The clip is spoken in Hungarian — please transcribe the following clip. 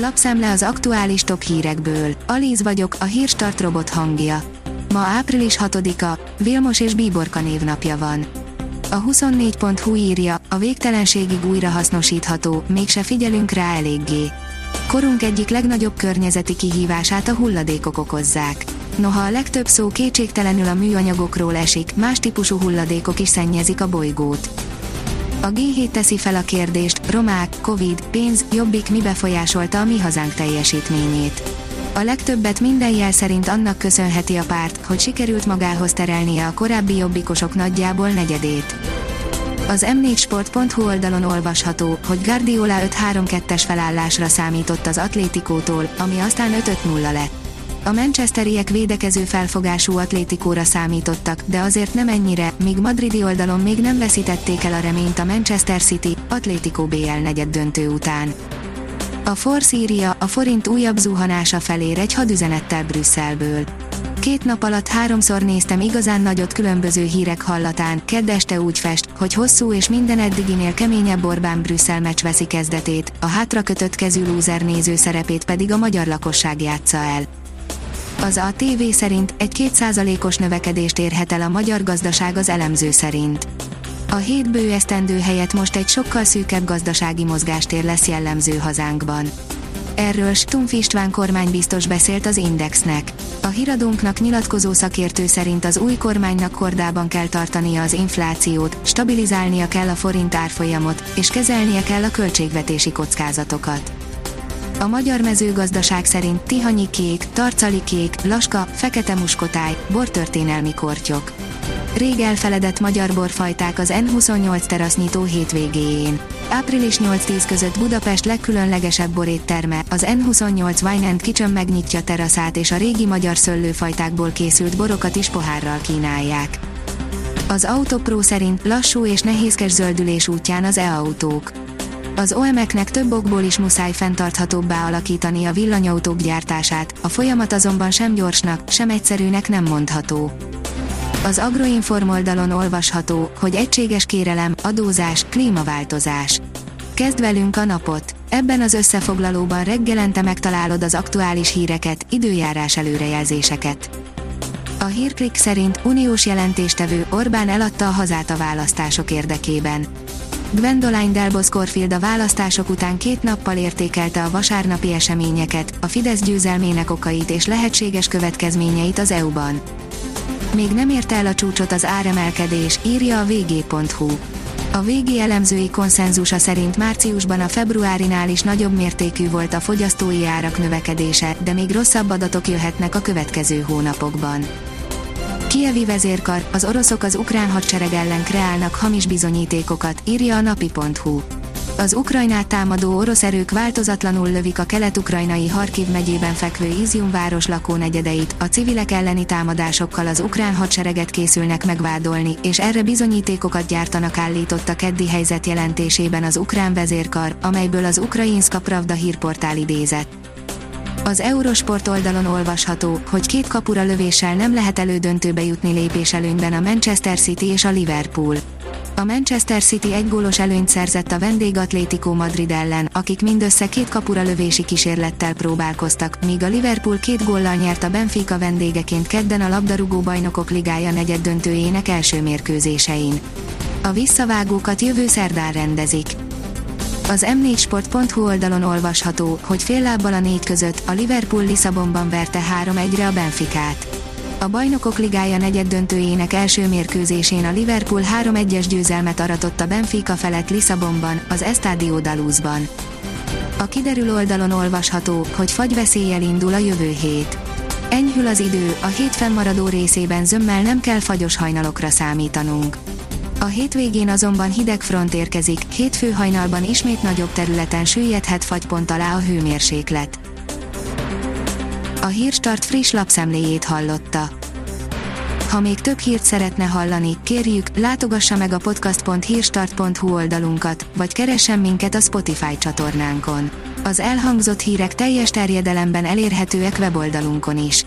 Lapszemle az aktuális top hírekből. Alíz vagyok, a hírstart robot hangja. Ma április 6-a, Vilmos és Bíborka névnapja van. A 24.hu írja, a végtelenségig újra hasznosítható, mégse figyelünk rá eléggé. Korunk egyik legnagyobb környezeti kihívását a hulladékok okozzák. Noha a legtöbb szó kétségtelenül a műanyagokról esik, más típusú hulladékok is szennyezik a bolygót. A G7 teszi fel a kérdést, romák, covid, pénz, jobbik mi befolyásolta a mi hazánk teljesítményét. A legtöbbet minden jel szerint annak köszönheti a párt, hogy sikerült magához terelnie a korábbi jobbikosok nagyjából negyedét. Az m4sport.hu oldalon olvasható, hogy Guardiola 5-3-2-es felállásra számított az Atlétikótól, ami aztán 5-5-0 lett. A manchesteriek védekező felfogású atlétikóra számítottak, de azért nem ennyire, míg madridi oldalon még nem veszítették el a reményt a Manchester City, Atlético BL negyed döntő után. A Force írja, a forint újabb zuhanása felér egy hadüzenettel Brüsszelből. Két nap alatt háromszor néztem igazán nagyot különböző hírek hallatán, kedd este úgy fest, hogy hosszú és minden eddiginél keményebb Orbán Brüsszel meccs veszi kezdetét, a hátra kötött kezű lúzer néző szerepét pedig a magyar lakosság játsza el. Az a TV szerint egy kétszázalékos növekedést érhet el a magyar gazdaság az elemző szerint. A hét bő esztendő helyett most egy sokkal szűkebb gazdasági mozgástér lesz jellemző hazánkban. Erről Stumpf István kormánybiztos beszélt az Indexnek. A híradónknak nyilatkozó szakértő szerint az új kormánynak kordában kell tartania az inflációt, stabilizálnia kell a forint árfolyamot, és kezelnie kell a költségvetési kockázatokat. A magyar mezőgazdaság szerint tihanyi kék, tarcali kék, laska, fekete muskotáj, bortörténelmi kortyok. Rég elfeledett magyar borfajták az N28 terasznyitó hétvégéjén. Április 8-10 között Budapest legkülönlegesebb borétterme, az N28 Wine and Kitchen megnyitja teraszát és a régi magyar szőlőfajtákból készült borokat is pohárral kínálják. Az Autopro szerint lassú és nehézkes zöldülés útján az e-autók az OEM-eknek több okból is muszáj fenntarthatóbbá alakítani a villanyautók gyártását, a folyamat azonban sem gyorsnak, sem egyszerűnek nem mondható. Az Agroinform oldalon olvasható, hogy egységes kérelem, adózás, klímaváltozás. Kezd velünk a napot! Ebben az összefoglalóban reggelente megtalálod az aktuális híreket, időjárás előrejelzéseket. A hírklik szerint uniós jelentéstevő Orbán eladta a hazát a választások érdekében. Gwendoline Delbos Corfield a választások után két nappal értékelte a vasárnapi eseményeket, a Fidesz győzelmének okait és lehetséges következményeit az EU-ban. Még nem érte el a csúcsot az áremelkedés, írja a vg.hu. A VG elemzői konszenzusa szerint márciusban a februárinál is nagyobb mértékű volt a fogyasztói árak növekedése, de még rosszabb adatok jöhetnek a következő hónapokban. Kievi vezérkar, az oroszok az ukrán hadsereg ellen kreálnak hamis bizonyítékokat, írja a napi.hu. Az Ukrajnát támadó orosz erők változatlanul lövik a kelet-ukrajnai Harkiv megyében fekvő Izium város lakónegyedeit, a civilek elleni támadásokkal az ukrán hadsereget készülnek megvádolni, és erre bizonyítékokat gyártanak állította keddi helyzet jelentésében az ukrán vezérkar, amelyből az Ukrajinska Pravda hírportál idézett. Az Eurosport oldalon olvasható, hogy két kapura lövéssel nem lehet elődöntőbe jutni lépéselőnyben a Manchester City és a Liverpool. A Manchester City egy gólos előnyt szerzett a vendég Atlético Madrid ellen, akik mindössze két kapura lövési kísérlettel próbálkoztak, míg a Liverpool két góllal nyert a Benfica vendégeként kedden a labdarúgó bajnokok ligája negyed döntőjének első mérkőzésein. A visszavágókat jövő szerdán rendezik. Az m4sport.hu oldalon olvasható, hogy fél lábbal a négy között a Liverpool Lisszabonban verte 3-1-re a Benficát. A Bajnokok Ligája negyed döntőjének első mérkőzésén a Liverpool 3-1-es győzelmet aratott a Benfica felett Lisszabonban, az Estadio Daluzban. A kiderül oldalon olvasható, hogy fagyveszéllyel indul a jövő hét. Enyhül az idő, a hét fennmaradó részében zömmel nem kell fagyos hajnalokra számítanunk. A hétvégén azonban hideg front érkezik, hétfő hajnalban ismét nagyobb területen süllyedhet fagypont alá a hőmérséklet. A Hírstart friss lapszemléjét hallotta. Ha még több hírt szeretne hallani, kérjük, látogassa meg a podcast.hírstart.hu oldalunkat, vagy keressen minket a Spotify csatornánkon. Az elhangzott hírek teljes terjedelemben elérhetőek weboldalunkon is.